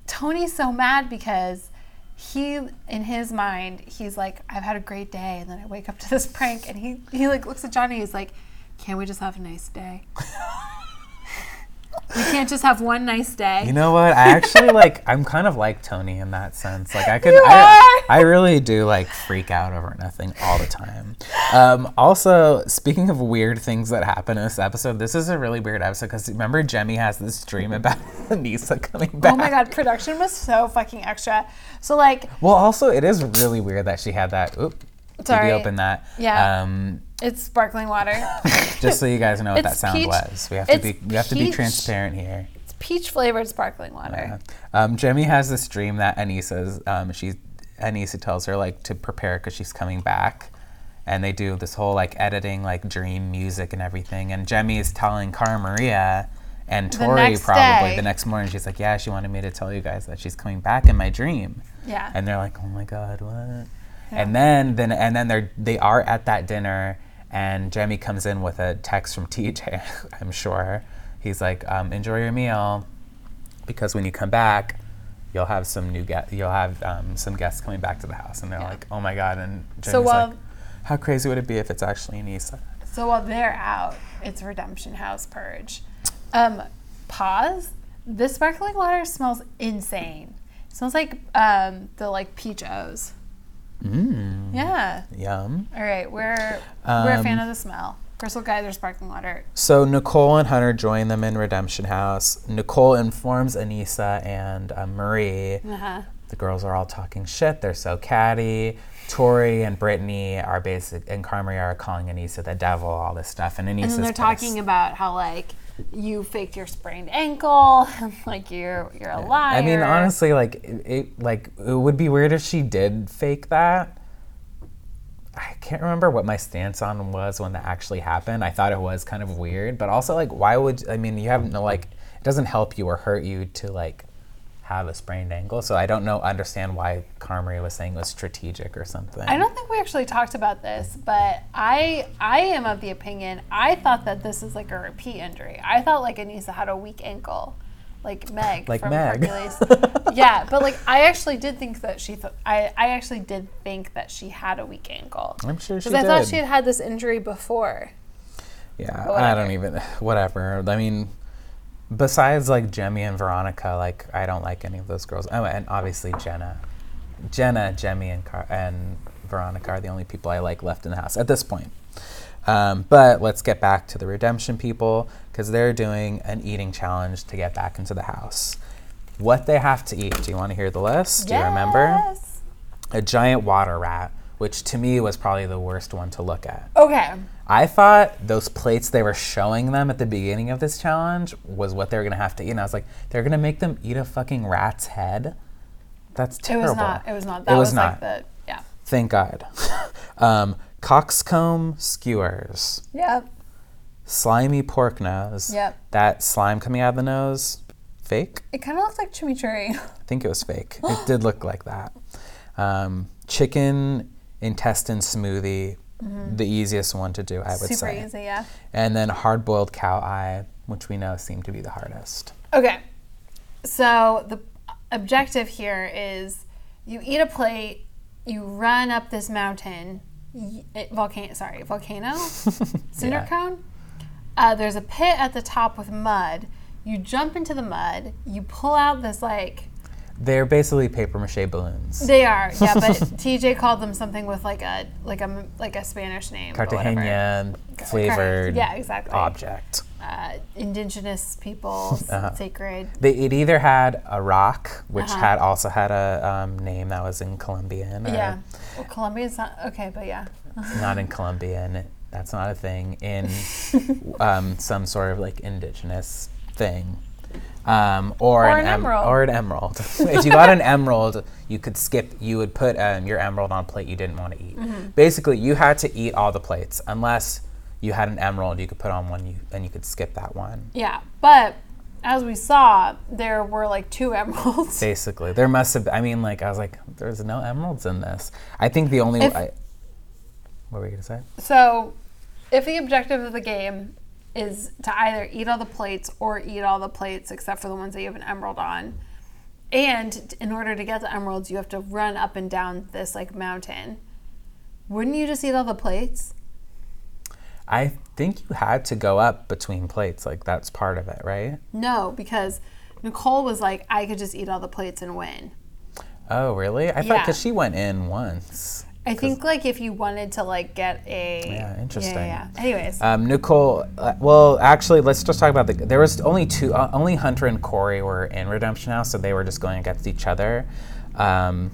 tony's so mad because he in his mind he's like i've had a great day and then i wake up to this prank and he he like looks at johnny he's like can't we just have a nice day [LAUGHS] we can't just have one nice day you know what i actually [LAUGHS] like i'm kind of like tony in that sense like i could You I, are. I really do like freak out over nothing all the time um, also speaking of weird things that happen in this episode this is a really weird episode because remember jemmye has this dream about [LAUGHS] aneesa coming back oh my god production was so fucking extra so like Well, also, it is really weird that she had that. Oop. Did Sorry. you open that? Yeah. Um, it's sparkling water [LAUGHS] just so you guys know what that sound peach- was. We have to it's be we have to be peach. transparent here. it's peach flavored sparkling water Um, Jemmye has this dream that Aneesa's. Um, she Aneesa tells her like to prepare because she's coming back, and they do this whole like editing, like dream music and everything. And Jemmye is telling Cara Maria and Tori next probably day. the next morning. She's like, "Yeah, she wanted me to tell you guys that she's coming back in my dream." yeah and they're like, "Oh my God, what?" And then, then, and then they're they are at that dinner, and Jemmye comes in with a text from [LAUGHS] TJ. I'm sure he's like, um, "Enjoy your meal, because when you come back, you'll have some new guest. You'll have um, some guests coming back to the house." And they're Yeah. like, "Oh my God!" And Jemmye's So while- like, "How crazy would it be if it's actually Aneesa?" So while they're out, it's Redemption House Purge. Um, pause. This sparkling water smells insane. It smells like um, the like peach O's. Mmm. Yeah. Yum. All right, we're we're a fan Um, of the smell. Crystal Geyser sparkling water. So Nicole and Hunter join them in Redemption House. Nicole informs Aneesa and uh, Marie Uh-huh. The girls are all talking shit. They're so catty. Tori and Britni are basic, and Cara Maria are calling Aneesa the devil, all this stuff. And Aneesa's And then they're pissed. talking about how like you faked your sprained ankle, [LAUGHS] like you're you're a liar. I mean, honestly, like it, it, like it would be weird if she did fake that. I can't remember what my stance on was when that actually happened. I thought it was kind of weird, but also like, why would I mean? You have no like, it doesn't help you or hurt you to like have a sprained ankle. So I don't know, understand why Cara Maria was saying it was strategic or something. I don't think we actually talked about this, but I I am of the opinion I thought that this is like a repeat injury. I thought like Aneesa had a weak ankle, like Meg Like from Meg. Hercules. [LAUGHS] yeah, but like I actually did think that she th- I I actually did think that she had a weak ankle I'm sure she because I thought she had had this injury before. Yeah, I don't even. Whatever. I mean, besides like Jemmye and Veronica, like I don't like any of those girls. Oh, and obviously Jenna, Jenna, Jemmye, and Car- and Veronica are the only people I like left in the house at this point. Um, but let's get back to the redemption people because they're doing an eating challenge to get back into the house. What they have to eat? Do you want to hear the list? Do you remember? Yes. A giant water rat, which to me was probably the worst one to look at. Okay. I thought those plates they were showing them at the beginning of this challenge was what they were gonna have to eat. And I was like, they're gonna make them eat a fucking rat's head? That's terrible. It was not. It was not. That It was was, not. like the yeah. Thank God. [LAUGHS] um, coxcomb skewers, Yep. slimy pork nose. Yep. That slime coming out of the nose, fake? It kind of looked like chimichurri. I think it was fake. [LAUGHS] it did look like that. Um, chicken intestine smoothie, the easiest one to do, I would Mm-hmm. Super say. easy. Yeah. And then hard boiled cow eye. which we know seem to be the hardest. Okay. So the objective here is you eat a plate, you run up this mountain, volcano, sorry, volcano, cinder [LAUGHS] Yeah. cone. Uh, there's a pit at the top with mud. You jump into the mud. You pull out this like They're basically paper mache balloons. they are yeah, but [LAUGHS] TJ called them something with like a like a like a Spanish name. Cartagena flavored Yeah, exactly. object. Uh, indigenous people, [LAUGHS] Uh-huh. sacred. They, it either had a rock, which Uh-huh. had also had a um, name that was in Colombian, Yeah. Well, Colombia's not okay, but yeah. not in Colombian. That's not a thing. In [LAUGHS] um, some sort of like indigenous thing. Um, or, Or an, an em- emerald. or an emerald. [LAUGHS] if you got an emerald, you could skip. You would put um, your emerald on a plate you didn't want to eat. Mm-hmm. Basically, you had to eat all the plates unless you had an emerald. You could put on one, you and you could skip that one. Yeah, but as we saw, there were like two [LAUGHS] emeralds. Basically, there must have. I mean, like I was like, there's no emeralds in this. I think the only. If- I, what were you gonna say? So, if the objective of the game is to either eat all the plates or eat all the plates except for the ones that you have an emerald on, and in order to get the emeralds, you have to run up and down this like mountain. Wouldn't you just eat all the plates? I think you had to go up between plates. Like that's part of it, right? No, because Nicole was like, I could just eat all the plates and win. Oh, really? I thought because she went in once. I think like if you wanted to like get a Yeah, interesting. Yeah, yeah. Anyways, Um, Nicole. Uh, well, actually, let's just talk about the. There was only two. Uh, only Hunter and Cory were in Redemption House, so they were just going against each other. Um,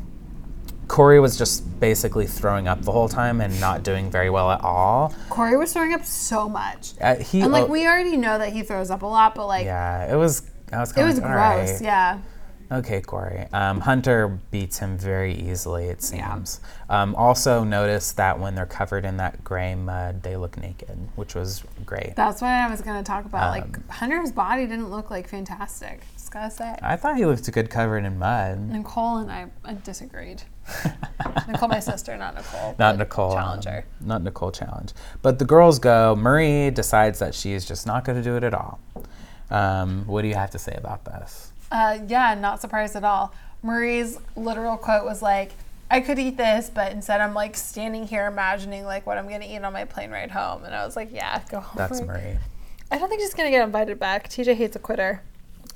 Cory was just basically throwing up the whole time and not doing very well at all. Cory was throwing up so much. Uh, he And like oh, we already know that he throws up a lot, but like Yeah, it was. I was. it was gross. "All right." Yeah. Okay, Cory. Um, Hunter beats him very easily, it seems. Um, also, notice that when they're covered in that gray mud, they look naked, which was great. That's what I was gonna talk about. Um, like Hunter's body didn't look like fantastic. Just gotta say. I thought he looked good covered in mud. Nicole and I, I disagreed. [LAUGHS] Nicole, my sister, not Nicole. Not Nicole. um, Challenger. not Nicole Challenge. But the girls go. Marie decides that she is just not going to do it at all. Um, what do you have to say about this? Uh, yeah, not surprised at all. Marie's literal quote was like, I could eat this, but instead I'm like standing here imagining like what I'm gonna eat on my plane ride home. And I was like, yeah, go home. That's Marie. I don't think she's gonna get invited back. TJ hates a quitter.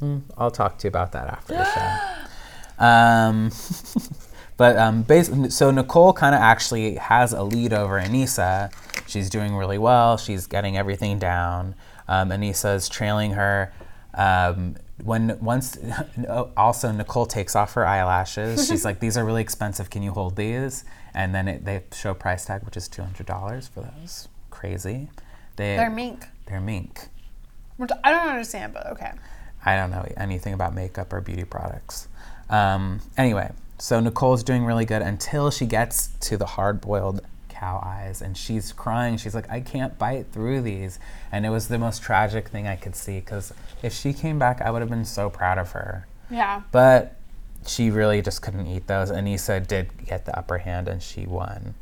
Mm, I'll talk to you about that after the show. [GASPS] Um, [LAUGHS] but um, bas- so Nicole kind of actually has a lead over Aneesa. She's doing really well. She's getting everything down. Um, Aneesa is trailing her. Um, when once [LAUGHS] also Nicole takes off her eyelashes, she's like, "These are really expensive. Can you hold these?" And then it, they show price tag, which is two hundred dollars for those. Crazy. They They're mink. they're mink. Which I don't understand, but okay. I don't know anything about makeup or beauty products. Um, anyway, so Nicole's doing really good until she gets to the hard boiled cow eyes and she's crying. She's like, I can't bite through these. And it was the most tragic thing I could see because if she came back, I would have been so proud of her. Yeah. But she really just couldn't eat those. Aneesa did get the upper hand and she won.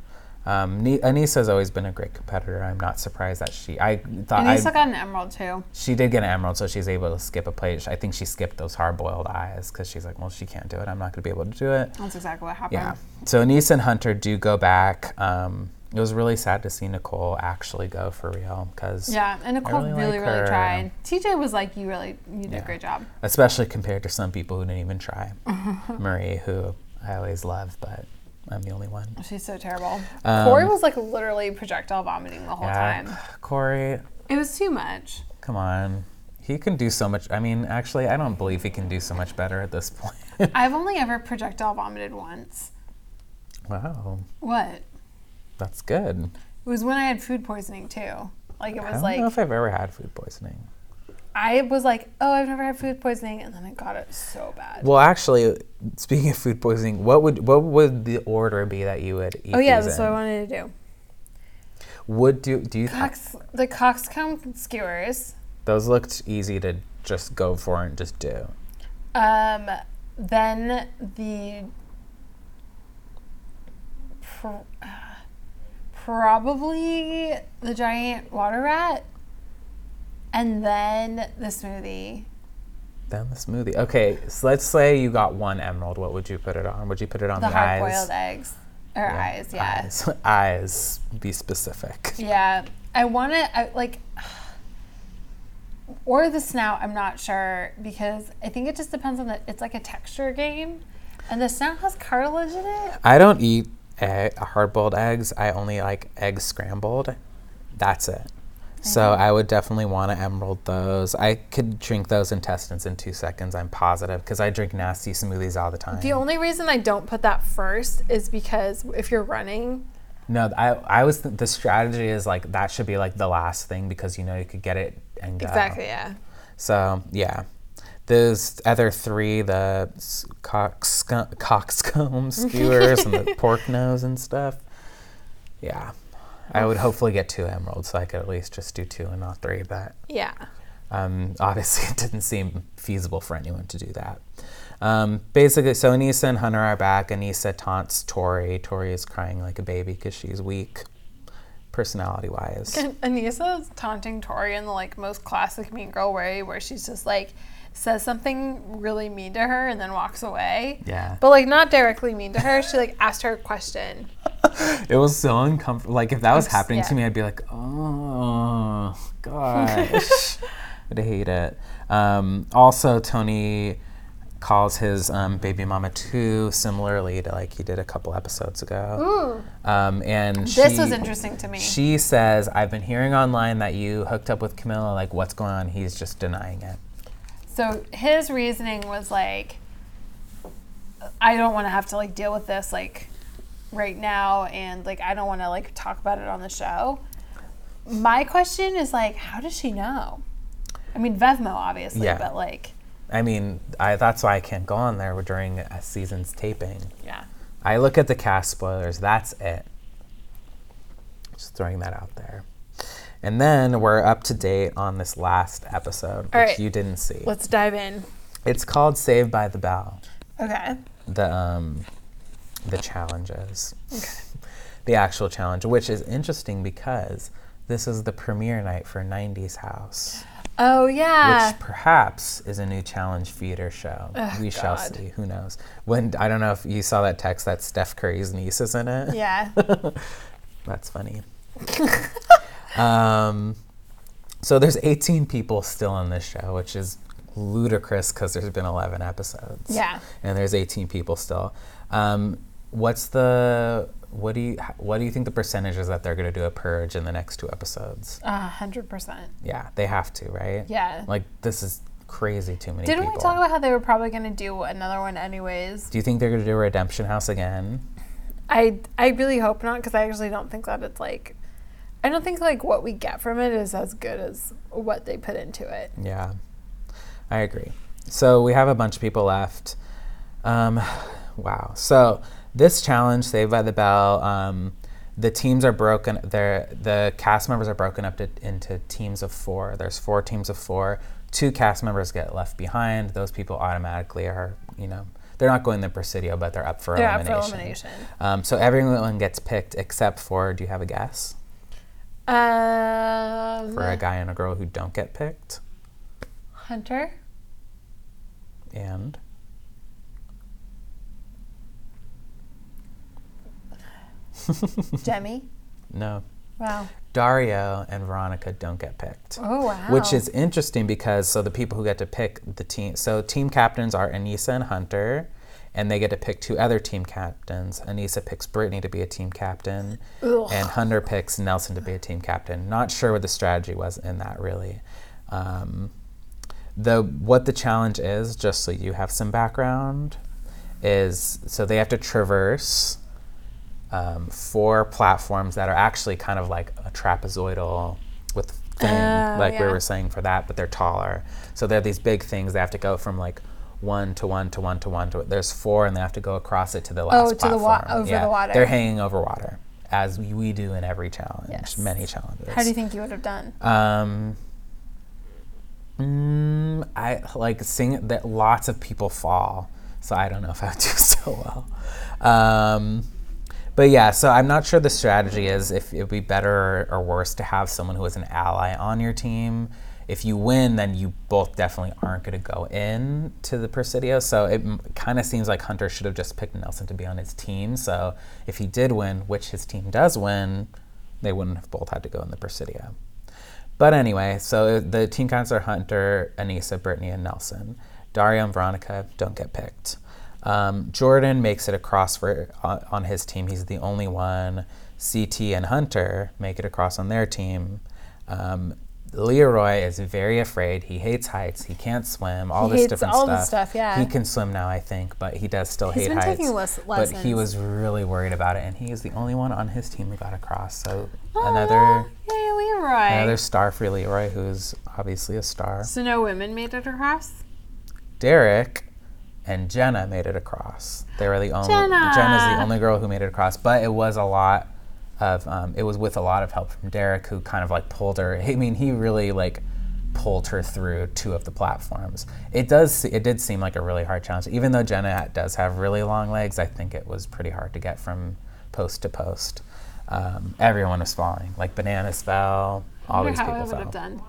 Um, Aneesa's always been a great competitor. I'm not surprised that she. I thought I, still got an emerald too. she did get an emerald, so she's able to skip a plate. I think she skipped those hard-boiled eyes because she's like, well, she can't do it. I'm not going to be able to do it. That's exactly what happened. Yeah. So Aneesa and Hunter do go back. Um, it was really sad to see Nicole actually go for real because, Yeah, and Nicole really really, like really, tried. TJ was like, "You really, you did Yeah. a great job." especially compared to some people who didn't even try. [LAUGHS] Marie, who I always love, but I'm the only one. She's so terrible. Um, Cory was like literally projectile vomiting the whole Yeah. time. Cory, It was too much. come on. He can do so much. I mean, actually, I don't believe he can do so much better at this [LAUGHS] point. I've only ever projectile vomited once. wow, What? that's good. It was when I had food poisoning too. Like it was I don't like know if I've ever had food poisoning. I was like, "Oh, I've never had food poisoning," and then I got it so bad. Well, actually, speaking of food poisoning, what would what would the order be that you would eat? oh yeah, that's in? what I wanted to do. Would do do you? Cox, the coxcomb skewers. those looked easy to just go for and just do. Um, then the pr- uh, [SIGHS] probably the giant water rat, and then the smoothie. Then the smoothie. Okay, so let's say you got one emerald. What would you put it on? Would you put it on The the, hard eyes? boiled eggs. Or eyes, yeah. Eyes. [LAUGHS] eyes. Be specific. Yeah. I want to, like, [SIGHS] or the snout, I'm not sure because I think it just depends on the, it's like a texture game. And the snout has cartilage in it. I don't eat egg, hard-boiled eggs. I only like eggs scrambled. That's it. So Mm-hmm. I would definitely want to emerald those. I could drink those intestines in two seconds. I'm positive because I drink nasty smoothies all the time. The only reason I don't put that first is because if you're running, No, I I was th- the strategy is like that should be like the last thing because you know you could get it and go. exactly, yeah. So yeah, those other three, the cockscomb, cockscomb [LAUGHS] skewers and the [LAUGHS] pork nose and stuff. Yeah, I would hopefully get two emeralds so I could at least just do two and not three. But Yeah. um, obviously, [LAUGHS] it didn't seem feasible for anyone to do that. Um, basically, so Aneesa and Hunter are back. Aneesa taunts Tori. Tori is crying like a baby because she's weak, personality wise. And [LAUGHS] Aneesa's taunting Tori in the like most classic mean girl way where she's just like says something really mean to her and then walks away. Yeah. But like not directly mean to her. She like [LAUGHS] asked her a question. [LAUGHS] It was so uncomfortable. Like if that was happening yeah. to me, I'd be like, oh gosh, [LAUGHS] I'd hate it. Um, also, Tony calls his um, baby mama too, similarly to like he did a couple episodes ago. Ooh. Um, and This she- was interesting to me. She says, "I've been hearing online that you hooked up with Camila. Like, what's going on?" He's just denying it. So his reasoning was like, I don't want to have to like deal with this like right now, and like I don't want to like talk about it on the show. My question is like, how does she know? I mean, Vevmo obviously, Yeah. but like, I mean, I, that's why I can't go on there during a season's taping. yeah. I look at the cast spoilers. That's it. Just throwing that out there. And then we're up to date on this last episode, which All right. you didn't see. Let's dive in. It's called Saved by the Bell. Okay. The um, the challenges. Okay. The actual challenge, which is interesting because this is the premiere night for 90s House, Oh yeah. which perhaps is a new challenge theater show. Ugh, we shall see. Who knows? When I don't know if you saw that text that Steph Curry's niece is in it. yeah. [LAUGHS] That's funny. [LAUGHS] um, so there's 18 people still in this show, which is ludicrous because there's been 11 episodes. Yeah. And there's 18 people still. Um, what's the what do you what do you think the percentage is that they're going to do a purge in the next two episodes? A hundred percent. Yeah, they have to, right? Yeah. Like this is crazy too many Didn't people. we talk about how they were probably going to do another one anyways? do you think they're going to do Redemption House again? I I really hope not because I actually don't think that it's like I don't think like what we get from it is as good as what they put into it. Yeah, I agree. So we have a bunch of people left. Um, wow. So this challenge, Saved by the Bell, um, the teams are broken. They're, the cast members are broken up to, into teams of four. There's four teams of four. Two cast members get left behind. Those people automatically are, you know, they're not going to Presidio, but they're up for They're up elimination. for elimination. Um, so everyone gets picked except for. Do you have a guess Um, for a guy and a girl who don't get picked? Hunter. And [LAUGHS] Jemmye. no, Wow. Dario and Veronica don't get picked. Oh wow. Which is interesting because so the people who get to pick the team, so team captains are Aneesa and Hunter, and they get to pick two other team captains. Aneesa picks Britni to be a team captain, Ugh. and Hunter picks Nelson to be a team captain. Not sure what the strategy was in that really. Um, the what the challenge is, just so you have some background, is so they have to traverse um, four platforms that are actually kind of like a trapezoidal with thing, Oh, like we yeah. were saying for that, but they're taller. So they're these big things. They have to go from like one to one to one to one to. There's four, and they have to go across it to the last Oh, to the platform. wa- over the water. They're hanging over water, as we, do in every challenge. Yes. Many challenges. How do you think you would have done? Um, mm, I like seeing that lots of people fall, so I don't know if I would [LAUGHS] do so well. Um, but yeah, so I'm not sure the strategy is if it would be better or worse to have someone who is an ally on your team if you win, then you both definitely aren't going to go in to the Presidio. So it kind of seems like Hunter should have just picked Nelson to be on his team. So if he did win, which his team does win, they wouldn't have both had to go in the Presidio. But anyway, so the team counts are Hunter, Aneesa, Britni, and Nelson. Dario and Veronica don't get picked. Um, Jordan makes it across for uh, on his team. He's the only one. CT and Hunter make it across on their team. Um, Leroy is very afraid. He hates heights. He can't swim. All He this hates different all stuff. stuff, yeah. He can swim now, I think, but he does still He's hate been heights. taking les- but he was really worried about it, and he is the only one on his team who got across. So another yay, Leroy. another star for Leroy, who's obviously a star. so no women made it across. Derrick and Jenna made it across. They were the only. Jenna! Jenna's the only girl who made it across, but it was a lot of. Um, it was with a lot of help from Derrick, who kind of like pulled her. I mean, he really like pulled her through two of the platforms. It does. It did seem like a really hard challenge, even though Jenna does have really long legs. I think it was pretty hard to get from post to post. Um, everyone was falling, like Bananas fell. All these people fell. done.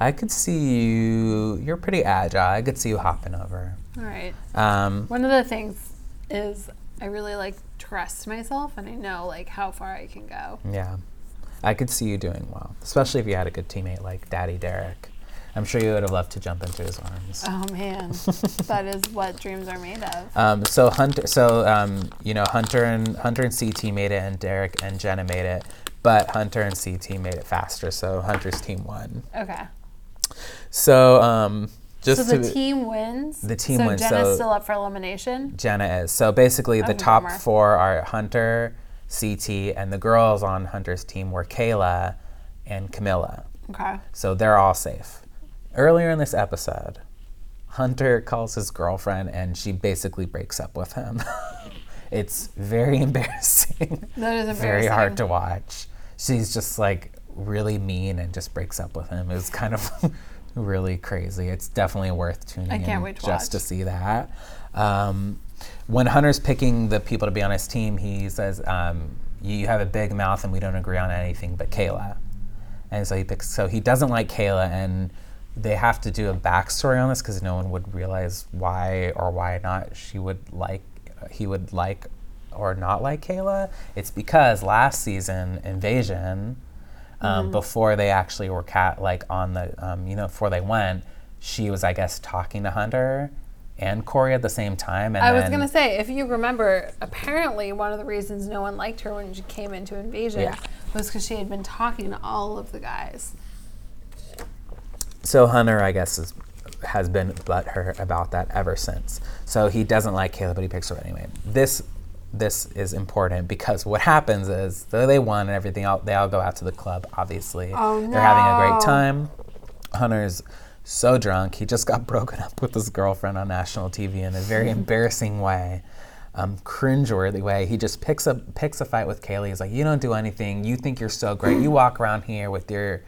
I could see you. You're pretty agile. I could see you hopping over. All right. Um, One of the things is I really like trust myself and I know like how far I can go. yeah, I could see you doing well, especially if you had a good teammate like Daddy Derrick. I'm sure you would have loved to jump into his arms. Oh man, [LAUGHS] that is what dreams are made of. Um, so Hunter, so um, you know Hunter and Hunter and CT made it, and Derrick and Jenna made it, but Hunter and CT made it faster. So Hunter's team won. Okay. So um, just So the team wins. The team so wins, Jenna's so- still up for elimination. Jenna is. So basically, the Oh, top four are Hunter, CT, and the girls on Hunter's team were Kailah and Camila. Okay. So they're all safe. Earlier in this episode, Hunter calls his girlfriend and she basically breaks up with him. [LAUGHS] it's very [LAUGHS] embarrassing. That is Very hard to watch. She's just like really mean and just breaks up with him. It's kind of [LAUGHS] really crazy. It's definitely worth tuning I can't in wait to just to see that. Um, when Hunter's picking the people to be on his team, he says, um, "You have a big mouth, and we don't agree on anything but Kailah." And so he picks. So he doesn't like Kailah, and they have to do a backstory on this because no one would realize why or why not she would like he would like or not like Kailah. It's because last season Invasion, um, before they actually were cat like on the um, you know before they went, she was I guess talking to Hunter and Cory at the same time. And I was gonna say, if you remember, apparently one of the reasons no one liked her when she came into Invasion Yeah. was because she had been talking to all of the guys. So Hunter, I guess, is, has been butthurt about that ever since. So he doesn't like Kailah, but he picks her anyway. This this is important because what happens is though they won and everything, all, they all go out to the club. Obviously, Oh, they're having a great no. time. Hunter's so drunk, he just got [LAUGHS] broken up with his girlfriend on national TV in a very [LAUGHS] embarrassing way. Um, cringeworthy way. He just picks a picks a fight with Kaylee. He's like, "You don't do anything. You think you're so great. You walk around here with your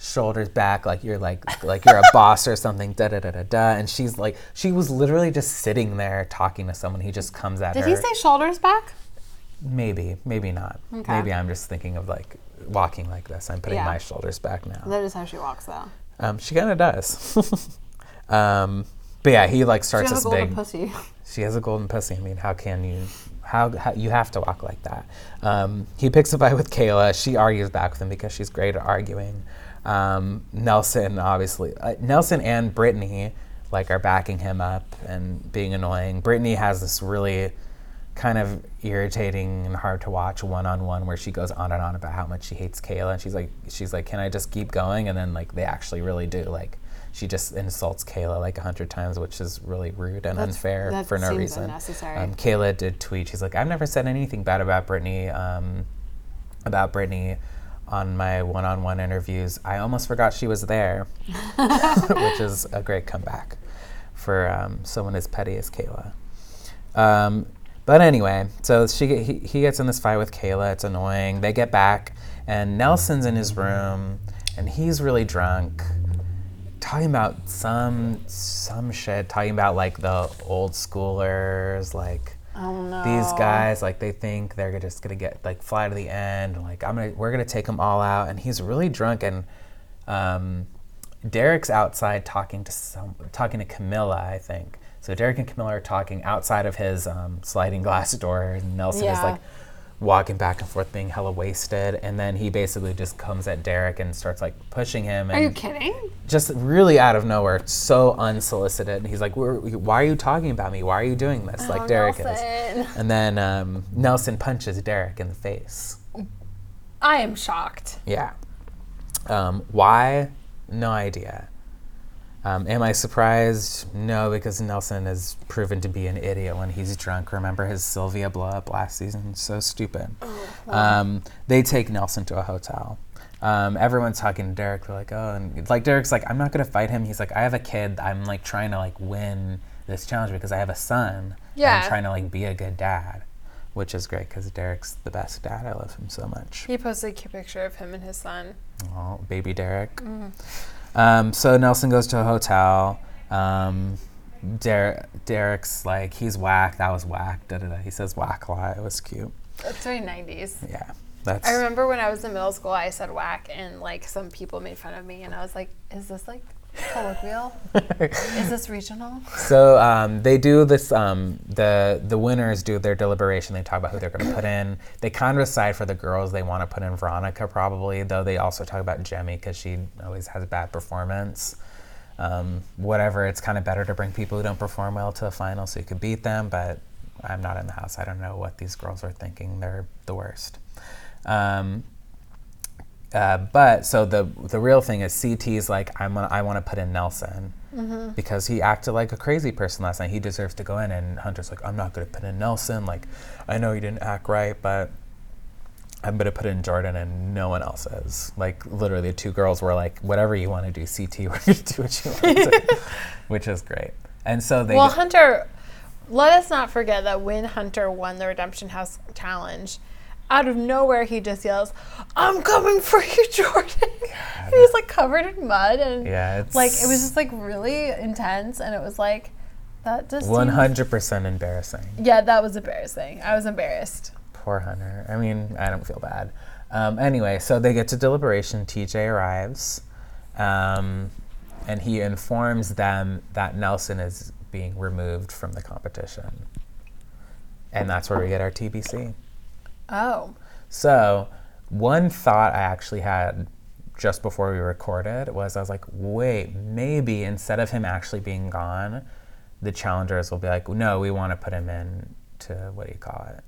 shoulders back like you're like like you're a [LAUGHS] boss or something." Da da da da da. And she's like, she was literally just sitting there talking to someone. He just comes at her. Did her. he say shoulders back? maybe, maybe not. Okay. Maybe I'm just thinking of like walking like this. I'm putting Yeah. my shoulders back now. That is how she walks, though. Um, she kind of does. [LAUGHS] um, but yeah, he like She starts has this a golden big. pussy. She has a golden pussy. I mean, how can you? How, how you have to walk like that? Um, he picks a fight with Kailah. She argues back with him because she's great at arguing. Um, Nelson, obviously, uh, Nelson and Britni like are backing him up and being annoying. Britni has this really kind of irritating and hard to watch one-on-one where she goes on and on about how much she hates Kailah and she's like she's like can I just keep going and then like they actually really do like she just insults Kailah like a hundred times which is really rude and That's- unfair for no reason unnecessary. um, Kailah did tweet she's like I've never said anything bad about Britni um, about Brittany on my one-on-one interviews I almost forgot she was there [LAUGHS] [LAUGHS] which is a great comeback for um, someone as petty as Kailah um, but anyway, so she he, he gets in this fight with Kailah. It's annoying. They get back, and Nelson's in his room, and he's really drunk, talking about some some shit. Talking about like the old schoolers, like Oh no. these guys, like they think they're just gonna get like fly to the end. Like I'm gonna, we're gonna take them all out, and he's really drunk, and um, Derrick's outside talking to some, talking to Camila, I think. So Derrick and Camilla are talking outside of his um, sliding glass [LAUGHS] door, and Nelson is like walking back and forth, being hella wasted, and then he basically just comes at Derrick and starts like pushing him, And Are you kidding? just really out of nowhere, so unsolicited. And he's like, "Why are you talking about me? Why are you doing this?" Like Oh, Derrick is. And then um, Nelson punches Derrick in the face. I am shocked. Yeah. Um, why? No idea. Um, am I surprised? No, because Nelson has proven to be an idiot when he's drunk. Remember his Sylvia blow up last season? So stupid. Um, they take Nelson to a hotel. Um, everyone's talking to Derrick. They're like, oh, and like Derrick's like, I'm not gonna fight him. He's like, I have a kid. I'm like trying to like win this challenge because I have a son. Yeah. I'm trying to like be a good dad, which is great because Derrick's the best dad. I love him so much. He posted a cute picture of him and his son. Oh, baby Derrick. Um, so Nelson goes to a hotel. Um, Der- Derrick's like, he's whack. That was whack. Da, da, da. He says whack a lot. It was cute. That's very 90s. Yeah. That's I remember when I was in middle school, I said whack, and like some people made fun of me, and I was like, "Is this like colloquial? [LAUGHS] Is this regional?" So um, they do this. Um, the the winners do their deliberation. They talk about who they're going to put in. They kind of decide for the girls they want to put in Veronica probably. Though they also talk about Jemmye because she always has a bad performance. Um, whatever. It's kind of better to bring people who don't perform well to the final so you could beat them. But I'm not in the house. I don't know what these girls are thinking. They're the worst. Um, uh, but so the the real thing is CT's like I'm gonna, I want to put in Nelson because he acted like a crazy person last night. He deserves to go in, and Hunter's like I'm not gonna put in Nelson. Like I know he didn't act right, but I'm gonna put in Jordan, and no one else is. Like literally, the two girls were like, whatever you want to do, CT, we're gonna do what you want to, do, [LAUGHS] which is great. And so they Well, Hunter, let us not forget that when Hunter won the Redemption House challenge, out of nowhere he just yells, "I'm coming for you, [LAUGHS] Jordan!" He's like covered in mud and yeah, it's like it was just like really intense, and it was like that just 100% embarrassing. Yeah, that was embarrassing. I was embarrassed. Poor Hunter. I mean, I don't feel bad. Um, anyway, so they get to deliberation. TJ arrives, um, and he informs them that Nelson is being removed from the competition. And that's where we get our TBC. Oh, So, one thought I actually had just before we recorded was I was like, wait, maybe instead of him actually being gone, the challengers will be like, no, we want to put him in to what do you call it?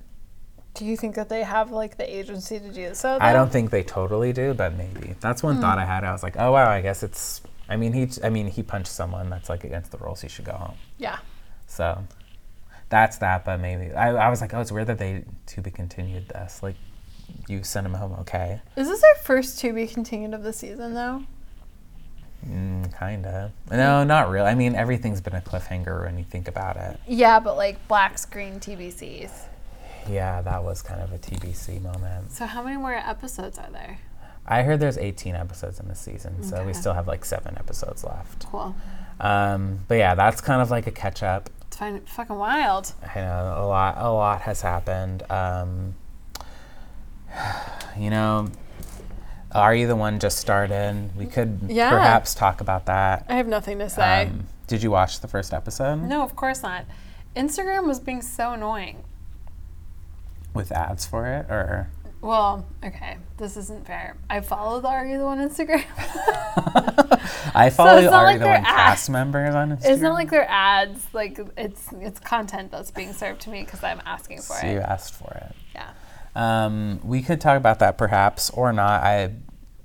do you think that they have like the agency to do so? I don't think they totally do, but maybe. That's one thought hmm. I had. I was like, oh wow, I guess it's. I mean, he. I mean, he punched someone. That's like against the rules. He should go home. Yeah. So, that's that. But maybe I, I was like, oh, it's weird that they to be continued this. Like, you sent him home okay. Is this our first to be continued of the season though? Mm, kinda. No, not really. I mean, everything's been a cliffhanger when you think about it. Yeah, but like black screen TBCs. Yeah, that was kind of a TBC moment. So how many more episodes are there? I heard there's 18 episodes in this season, so we still have like seven episodes left. Cool. Um, but yeah, that's kind of like a catch up. It's fine, fucking wild. I know a lot. A lot has happened. Um, you know, are you the one just started? We could Yeah. perhaps talk about that. I have nothing to say. Um, did you watch the first episode no, of course not. Instagram was being so annoying. with ads for it, or Well, okay, this isn't fair. I follow the Are You the One Instagram. [LAUGHS] I follow it's not are like you the one cast members on Instagram? it's not like they're ads. Like it's it's content that's being served to me because I'm asking for it. so you asked for it. Yeah, Um, we could talk about that perhaps or not. I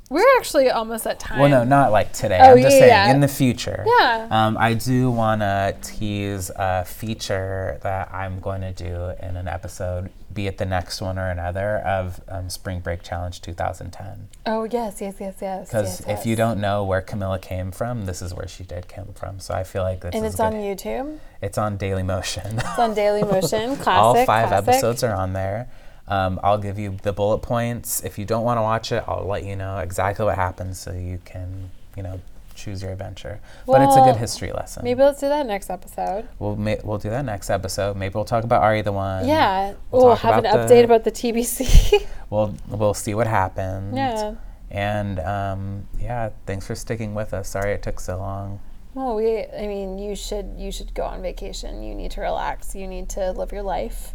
we're actually almost at time. well, no, not like today. Oh, I'm just yeah, saying yeah. in the future. Yeah. Um, I do want to tease a feature that I'm going to do in an episode, be it the next one or another, of um, Spring Break Challenge 2010. Oh yes, yes, yes, yes. Because yes, if you don't know where Camila came from, this is where she did come from. So I feel like this and is it's on. YouTube. It's on Daily Motion. It's on Daily [LAUGHS] Motion. Classic. All five classic. episodes are on there. Um, I'll give you the bullet points. If you don't want to watch it, I'll let you know exactly what happens so you can, you know, choose your adventure. but it's a good history lesson. Maybe let's do that next episode. We'll ma- we'll do that next episode. Maybe we'll talk about You the One? yeah, we'll we'll, have an update the- about the TBC. [LAUGHS] We'll we'll see what happens. yeah. And um, yeah, thanks for sticking with us. Sorry it took so long. Well, we I mean, you should you should go on vacation. You need to relax. You need to live your life.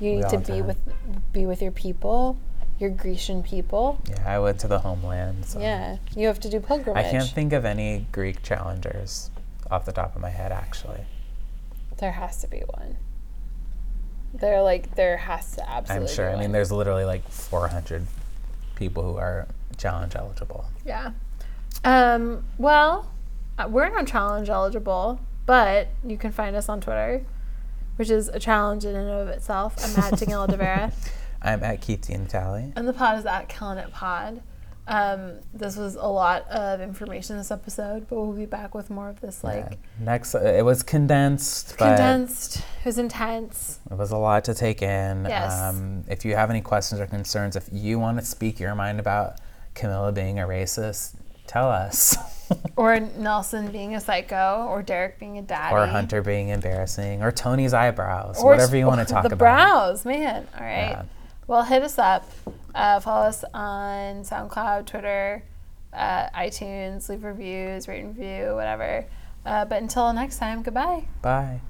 You need to be did. with be with your people, your Grecian people. Yeah, I went to the homeland. So. Yeah, you have to do pilgrimage. I can't think of any Greek challengers off the top of my head, actually. There has to be one. There like there has to absolutely. I'm sure. Be I mean, there's literally like 400 people who are challenge eligible. Yeah. Um. Well, uh, we're not challenge eligible, but you can find us on Twitter, which is a challenge in and of itself. I'm at Daniela De Vera. I'm at Keith Tally. And the pod is at Killing It Pod. Um, this was a lot of information this episode, but we'll be back with more of this like Next, uh, it was condensed, condensed. It was intense. it was a lot to take in. Yes. Um, if you have any questions or concerns, if you want to speak your mind about Camila being a racist, tell us. [LAUGHS] Or Nelson being a psycho, or Derrick being a daddy, or Hunter being embarrassing, or Tony's eyebrows, Or whatever you want to talk the about. brows, man. All right. Yeah. Well, hit us up. Uh, follow us on SoundCloud, Twitter, uh, iTunes. Leave reviews, rate and review, whatever. Uh, but until next time, goodbye. Bye.